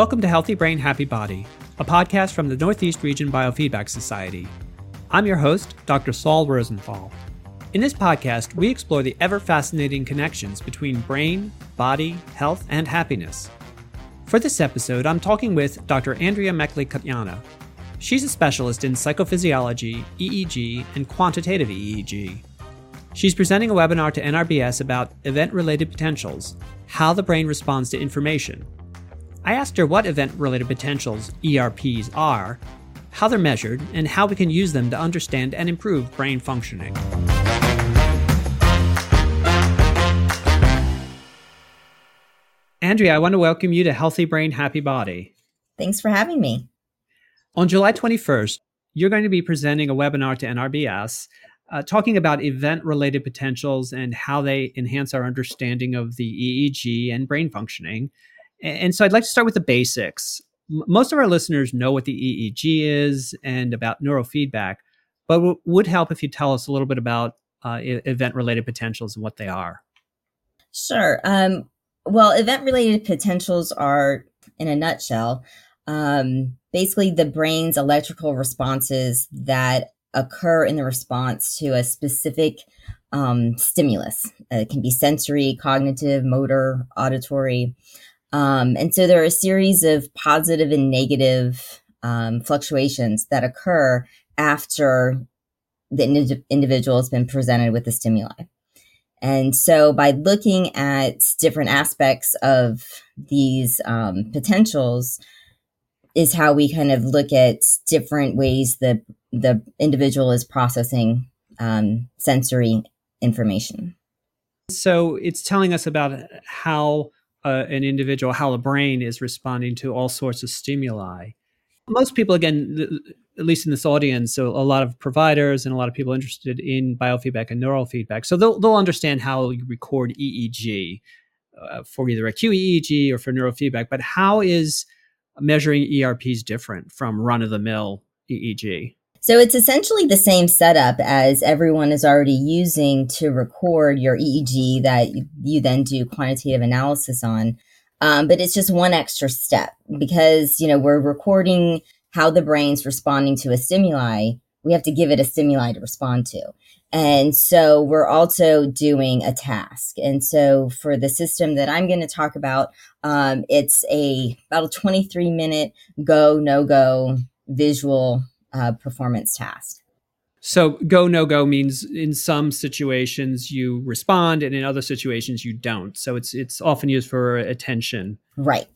Welcome to Healthy Brain, Happy Body, a podcast from the Northeast Region Biofeedback Society. I'm your host, Dr. Saul Rosenthal. In this podcast, we explore the ever fascinating connections between brain, body, health, and happiness. For this episode, I'm talking with Dr. Andrea Meckley Kutyana. She's a specialist in psychophysiology, EEG, and quantitative EEG. She's presenting a webinar to NRBS about event related potentials, how the brain responds to information. I asked her what event related potentials, ERPs, are, how they're measured, and how we can use them to understand and improve brain functioning. Andrea, I want to welcome you to Healthy Brain, Happy Body. Thanks for having me. On July 21st, you're going to be presenting a webinar to NRBS uh, talking about event related potentials and how they enhance our understanding of the EEG and brain functioning. And so I'd like to start with the basics. Most of our listeners know what the EEG is and about neurofeedback, but w- would help if you tell us a little bit about uh, event related potentials and what they are. Sure. Um, well, event related potentials are, in a nutshell, um, basically the brain's electrical responses that occur in the response to a specific um, stimulus. Uh, it can be sensory, cognitive, motor, auditory. Um, and so there are a series of positive and negative um, fluctuations that occur after the ind- individual has been presented with the stimuli. And so by looking at different aspects of these um, potentials, is how we kind of look at different ways the the individual is processing um, sensory information. So it's telling us about how uh, an individual, how the brain is responding to all sorts of stimuli. Most people, again, at least in this audience, so a lot of providers and a lot of people interested in biofeedback and neurofeedback. So they'll, they'll understand how you record EEG uh, for either a QEEG or for neurofeedback. But how is measuring ERPs different from run of the mill EEG? So it's essentially the same setup as everyone is already using to record your EEG that you then do quantitative analysis on. Um, but it's just one extra step because, you know, we're recording how the brain's responding to a stimuli. We have to give it a stimuli to respond to. And so we're also doing a task. And so for the system that I'm going to talk about, um, it's a about a 23 minute go, no go visual uh, performance task. So go no go means in some situations you respond and in other situations you don't. So it's it's often used for attention. Right.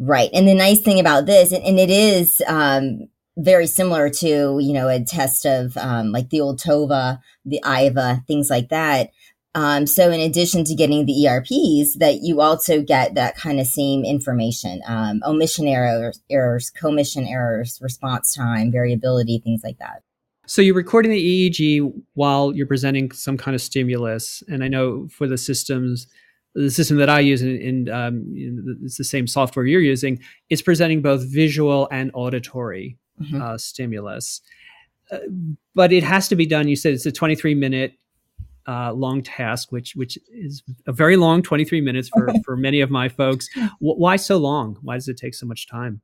Right. And the nice thing about this, and, and it is um, very similar to, you know, a test of um, like the old TOVA, the IVA, things like that. Um, so in addition to getting the ERPs, that you also get that kind of same information, um, omission errors, errors, commission errors, response time, variability, things like that. So you're recording the EEG while you're presenting some kind of stimulus, and I know for the systems, the system that I use, and um, it's the same software you're using, it's presenting both visual and auditory mm-hmm. uh, stimulus. Uh, but it has to be done. You said it's a 23 minute uh, long task, which which is a very long 23 minutes for, for many of my folks. W- why so long? Why does it take so much time?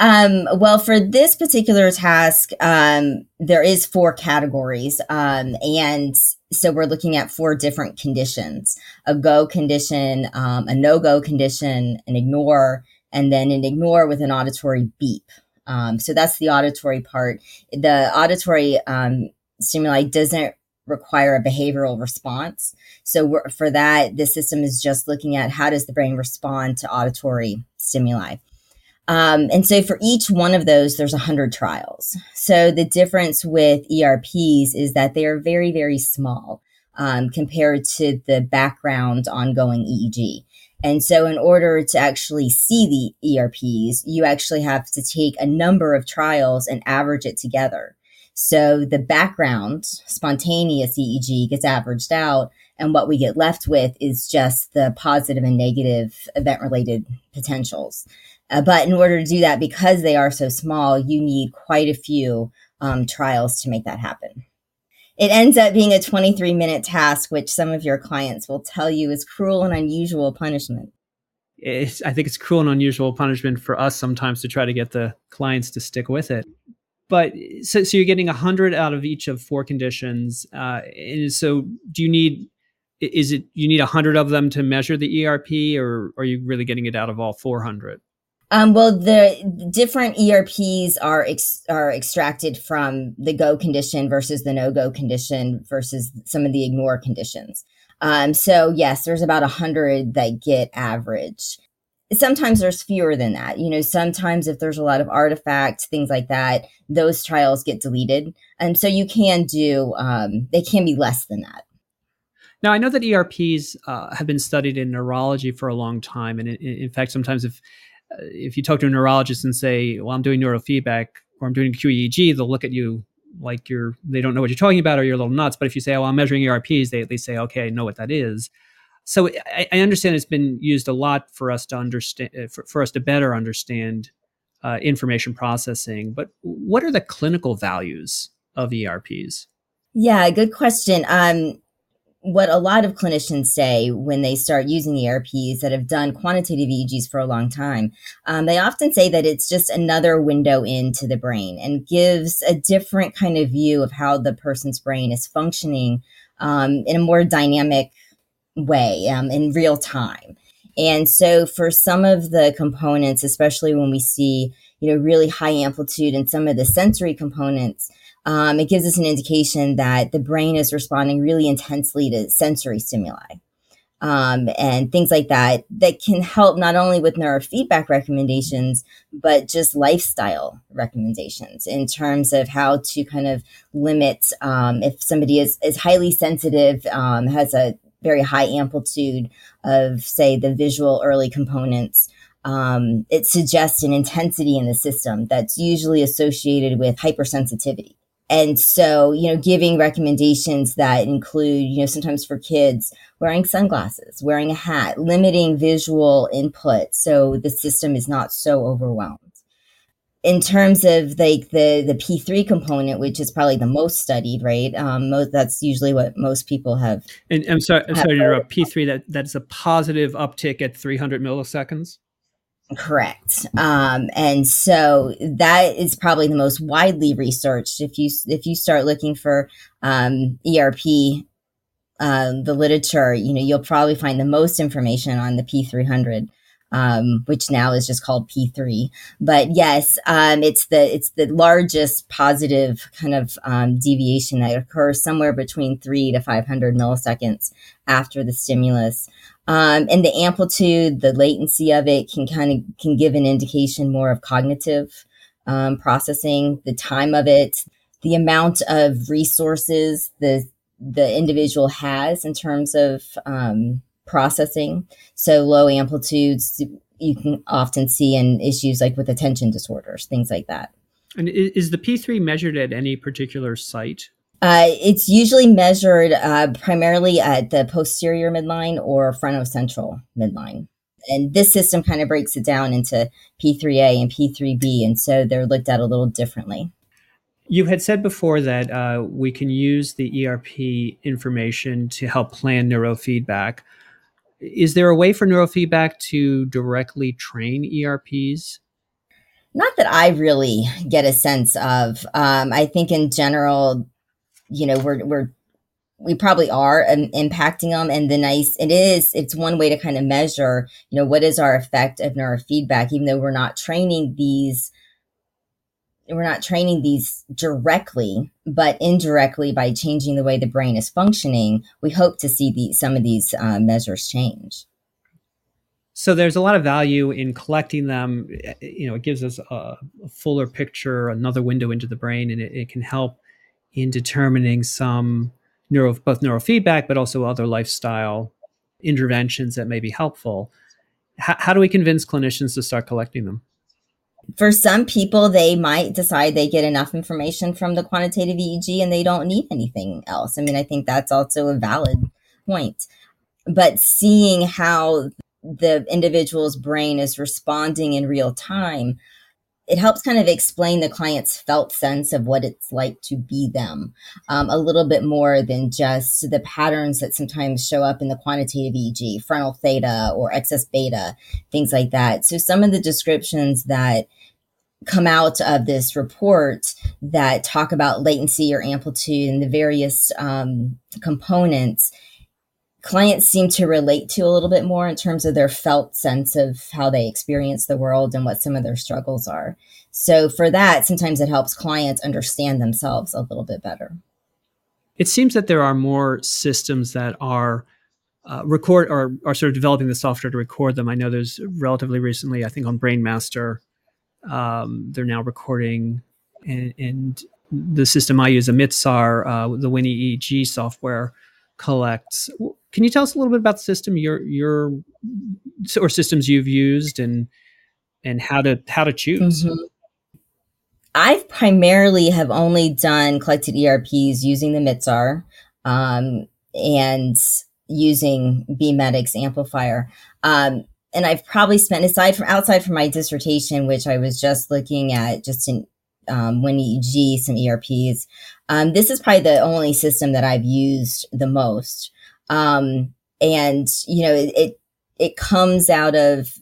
Um, well, for this particular task, um, there is four categories. Um, and so we're looking at four different conditions, a go condition, um, a no-go condition, an ignore, and then an ignore with an auditory beep. Um, so that's the auditory part. The auditory um, stimuli doesn't require a behavioral response. So for that, the system is just looking at how does the brain respond to auditory stimuli. Um, and so for each one of those, there's 100 trials. So the difference with ERPs is that they are very, very small um, compared to the background ongoing EEG. And so in order to actually see the ERPs, you actually have to take a number of trials and average it together. So the background spontaneous EEG gets averaged out. And what we get left with is just the positive and negative event related potentials. Uh, but in order to do that, because they are so small, you need quite a few um, trials to make that happen. It ends up being a 23 minute task, which some of your clients will tell you is cruel and unusual punishment. it's, I think it's cruel and unusual punishment for us sometimes to try to get the clients to stick with it. But so, so you're getting 100 out of each of four conditions. Uh, and so do you need, is it, you need 100 of them to measure the ERP or are you really getting it out of all 400? Um, well, the different ERPs are ex- are extracted from the go condition versus the no go condition versus some of the ignore conditions. Um, so yes, there's about a hundred that get average. Sometimes there's fewer than that. You know, sometimes if there's a lot of artifacts, things like that, those trials get deleted. And so you can do, um, they can be less than that. Now, I know that ERPs uh, have been studied in neurology for a long time. And in, in fact, sometimes if, uh, if you talk to a neurologist and say, well, I'm doing neurofeedback or I'm doing QEEG, they'll look at you like you're they don't know what you're talking about or you're a little nuts. But if you say, "Oh, I'm measuring ERPs," they at least say, "Okay, I know what that is." So I, I understand it's been used a lot for us to understand uh, for, for us to better understand uh, information processing. But what are the clinical values of ERPs? Yeah, good question. Um, what a lot of clinicians say when they start using ERPs that have done quantitative EEGs for a long time, um, they often say that it's just another window into the brain and gives a different kind of view of how the person's brain is functioning um, in a more dynamic way um, in real time. And so, for some of the components, especially when we see you know really high amplitude and some of the sensory components um, it gives us an indication that the brain is responding really intensely to sensory stimuli. Um, and things like that that can help not only with neurofeedback recommendations but just lifestyle recommendations in terms of how to kind of limit um, if somebody is, is highly sensitive um, has a very high amplitude of say the visual early components um, it suggests an intensity in the system that's usually associated with hypersensitivity and so, you know, giving recommendations that include, you know, sometimes for kids, wearing sunglasses, wearing a hat, limiting visual input so the system is not so overwhelmed. In terms of like the the P three component, which is probably the most studied, right? Um, most, that's usually what most people have. And I'm sorry, I'm sorry to interrupt. P three that that's a positive uptick at 300 milliseconds. Correct. Um, and so that is probably the most widely researched. If you if you start looking for um, ERP, uh, the literature, you know, you'll probably find the most information on the P300. Um, which now is just called P3. But yes, um, it's the it's the largest positive kind of um, deviation that occurs somewhere between three to 500 milliseconds after the stimulus. Um, and the amplitude, the latency of it can kind of can give an indication more of cognitive um, processing, the time of it, the amount of resources the the individual has in terms of um, processing. So low amplitudes you can often see in issues like with attention disorders, things like that. And is the P3 measured at any particular site? Uh, it's usually measured uh, primarily at the posterior midline or frontocentral midline. And this system kind of breaks it down into P3A and P3B. And so they're looked at a little differently. You had said before that uh, we can use the ERP information to help plan neurofeedback. Is there a way for neurofeedback to directly train ERPs? Not that I really get a sense of. Um, I think in general, you know we're we're we probably are um, impacting them and the nice it is it's one way to kind of measure you know what is our effect of neurofeedback even though we're not training these we're not training these directly but indirectly by changing the way the brain is functioning we hope to see the, some of these uh, measures change so there's a lot of value in collecting them you know it gives us a, a fuller picture another window into the brain and it, it can help in determining some neuro, both neurofeedback, but also other lifestyle interventions that may be helpful. H- how do we convince clinicians to start collecting them? For some people, they might decide they get enough information from the quantitative EEG and they don't need anything else. I mean, I think that's also a valid point. But seeing how the individual's brain is responding in real time it helps kind of explain the client's felt sense of what it's like to be them um, a little bit more than just the patterns that sometimes show up in the quantitative EEG, frontal theta or excess beta, things like that. So some of the descriptions that come out of this report that talk about latency or amplitude and the various um, components clients seem to relate to a little bit more in terms of their felt sense of how they experience the world and what some of their struggles are. So for that, sometimes it helps clients understand themselves a little bit better. It seems that there are more systems that are uh, record or are sort of developing the software to record them. I know there's relatively recently, I think on Brainmaster, um, they're now recording and, and, the system I use, Emitsar, uh, the WinEEG software collects. Can you tell us a little bit about the system your your or systems you've used and and how to how to choose? Mm-hmm. I've primarily have only done collected ERPs using the Emitsar um, and using B-Medix amplifier. Um, and I've probably spent aside from outside from my dissertation, which I was just looking at just in um, WinEEG, some ERPs. Um, this is probably the only system that I've used the most. Um, and, you know, it, it, it comes out of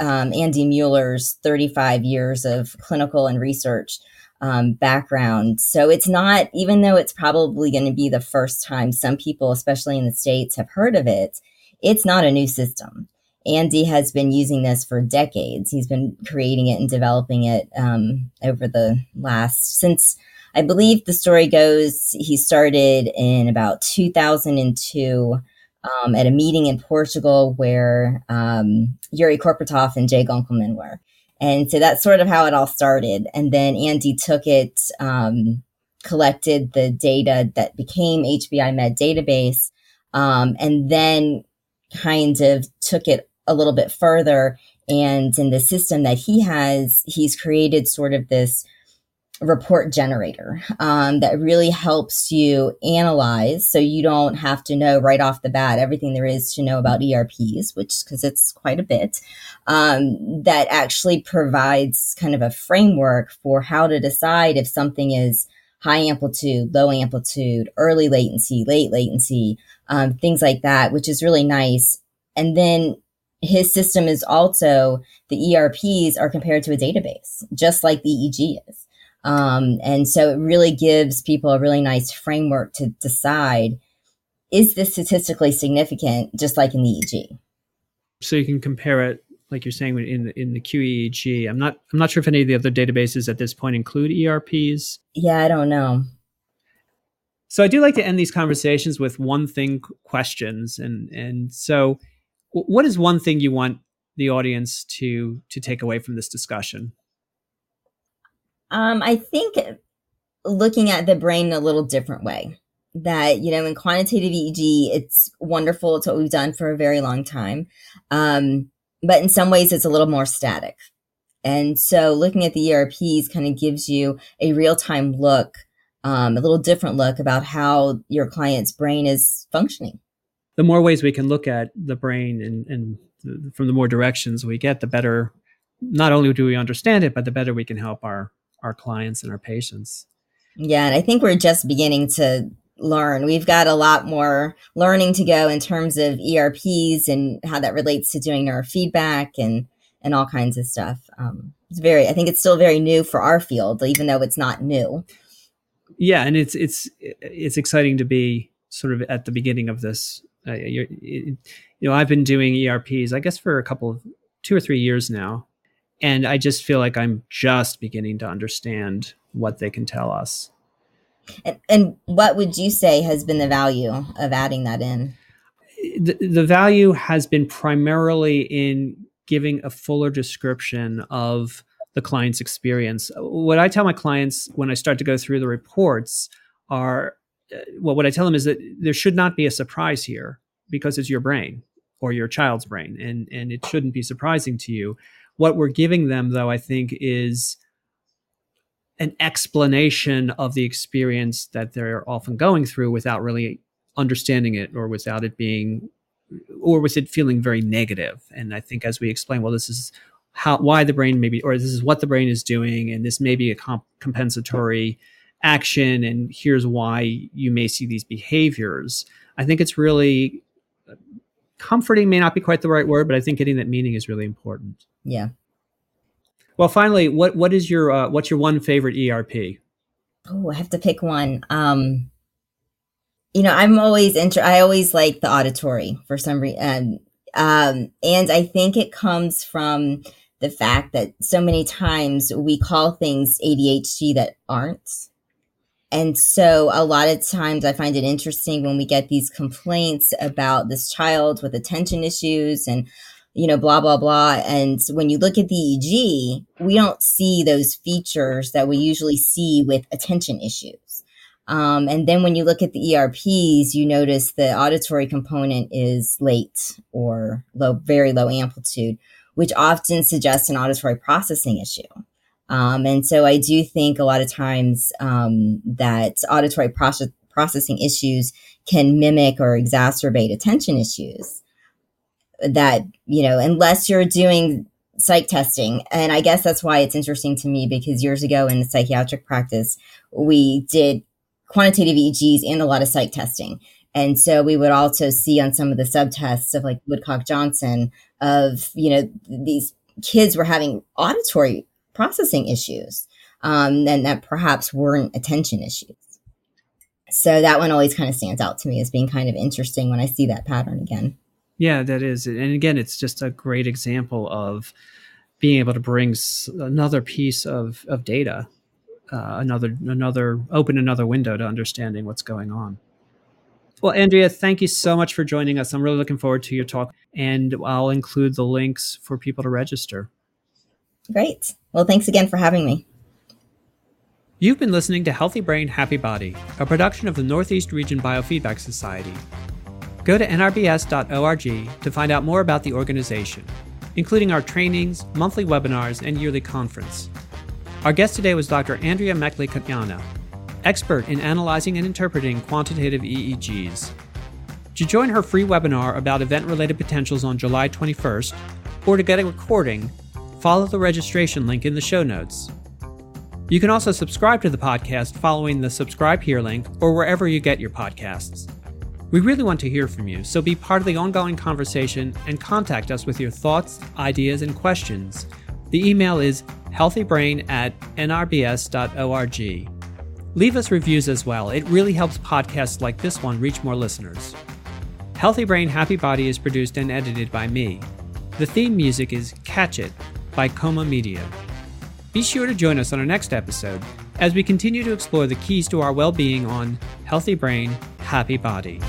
um, Andy Mueller's 35 years of clinical and research um, background. So it's not, even though it's probably going to be the first time some people, especially in the States, have heard of it, it's not a new system. Andy has been using this for decades. He's been creating it and developing it um, over the last, since I believe the story goes, he started in about 2002 um, at a meeting in Portugal where um, Yuri Kropotov and Jay Gunkelman were. And so that's sort of how it all started. And then Andy took it, um, collected the data that became HBI Med database, um, and then kind of took it a little bit further. And in the system that he has, he's created sort of this report generator um, that really helps you analyze so you don't have to know right off the bat everything there is to know about ERPs, which because it's quite a bit, um, that actually provides kind of a framework for how to decide if something is high amplitude, low amplitude, early latency, late latency, um, things like that, which is really nice. And then his system is also the ERPs are compared to a database, just like the EEG is. Um, and so it really gives people a really nice framework to decide is this statistically significant, just like in the EEG. So you can compare it, like you're saying, in the, in the QEEG. I'm not I'm not sure if any of the other databases at this point include ERPs. Yeah, I don't know. So I do like to end these conversations with one thing questions, and and so what is one thing you want the audience to to take away from this discussion? Um, I think looking at the brain in a little different way. That, you know, in quantitative EEG, it's wonderful. It's what we've done for a very long time. Um, but in some ways, it's a little more static. And so looking at the ERPs kind of gives you a real time look, um, a little different look about how your client's brain is functioning. The more ways we can look at the brain and, and from the more directions we get, the better, not only do we understand it, but the better we can help our our clients and our patients. Yeah, and I think we're just beginning to learn. We've got a lot more learning to go in terms of ERPs and how that relates to doing neurofeedback and and all kinds of stuff. Um, it's very, I think it's still very new for our field, even though it's not new. Yeah, and it's it's it's exciting to be sort of at the beginning of this. Uh, you know, I've been doing ERPs, I guess, for a couple of two or three years now, and I just feel like I'm just beginning to understand what they can tell us. And, and what would you say has been the value of adding that in? The, the value has been primarily in giving a fuller description of the client's experience. What I tell my clients when I start to go through the reports are uh, well, what I tell them is that there should not be a surprise here because it's your brain or your child's brain, and and it shouldn't be surprising to you. What we're giving them, though, I think, is an explanation of the experience that they're often going through without really understanding it or without it being or with it feeling very negative. And i think as we explain well this is how why the brain maybe or this is what the brain is doing and this may be a comp- compensatory action and here's why you may see these behaviors. I think it's really comforting may not be quite the right word but i think getting that meaning is really important. Yeah. Well finally what what is your uh, what's your one favorite erp oh i have to pick one. Um you know i'm always inter- i always like the auditory for some reason um, and i think it comes from the fact that so many times we call things ADHD that aren't. And so a lot of times I find it interesting when we get these complaints about this child with attention issues and you know blah blah blah and when you look at the EEG we don't see those features that we usually see with attention issues. Um, and then when you look at the ERPs, you notice the auditory component is late or low, very low amplitude, which often suggests an auditory processing issue. Um, and so I do think a lot of times um, that auditory process- processing issues can mimic or exacerbate attention issues. That, you know, unless you're doing psych testing. And I guess that's why it's interesting to me because years ago in the psychiatric practice, we did quantitative EEGs and a lot of psych testing. And so we would also see on some of the subtests of like Woodcock Johnson of, you know, these kids were having auditory processing issues um, that perhaps weren't attention issues. So that one always kind of stands out to me as being kind of interesting when I see that pattern again. Yeah, that is. And again, it's just a great example of being able to bring another piece of, of data, uh, another, another, open another window to understanding what's going on. Well, Andrea, thank you so much for joining us. I'm really looking forward to your talk, and I'll include the links for people to register. Great. Well, thanks again for having me. You've been listening to Healthy Brain, Happy Body, a production of the Northeast Region Biofeedback Society. Go to nrbs.org to find out more about the organization, including our trainings, monthly webinars, and yearly conference. Our guest today was Dr. Andrea Meckley-Kutyana, expert in analyzing and interpreting quantitative EEGs. To join her free webinar about event related potentials on July 21st, or to get a recording, follow the registration link in the show notes. You can also subscribe to the podcast following the subscribe here link or wherever you get your podcasts. We really want to hear from you, so be part of the ongoing conversation and contact us with your thoughts, ideas, and questions. The email is healthybrain at nrbs.org. Leave us reviews as well. It really helps podcasts like this one reach more listeners. Healthy Brain, Happy Body is produced and edited by me. The theme music is Catch It by Coma Media. Be sure to join us on our next episode as we continue to explore the keys to our well being on Healthy Brain, Happy Body.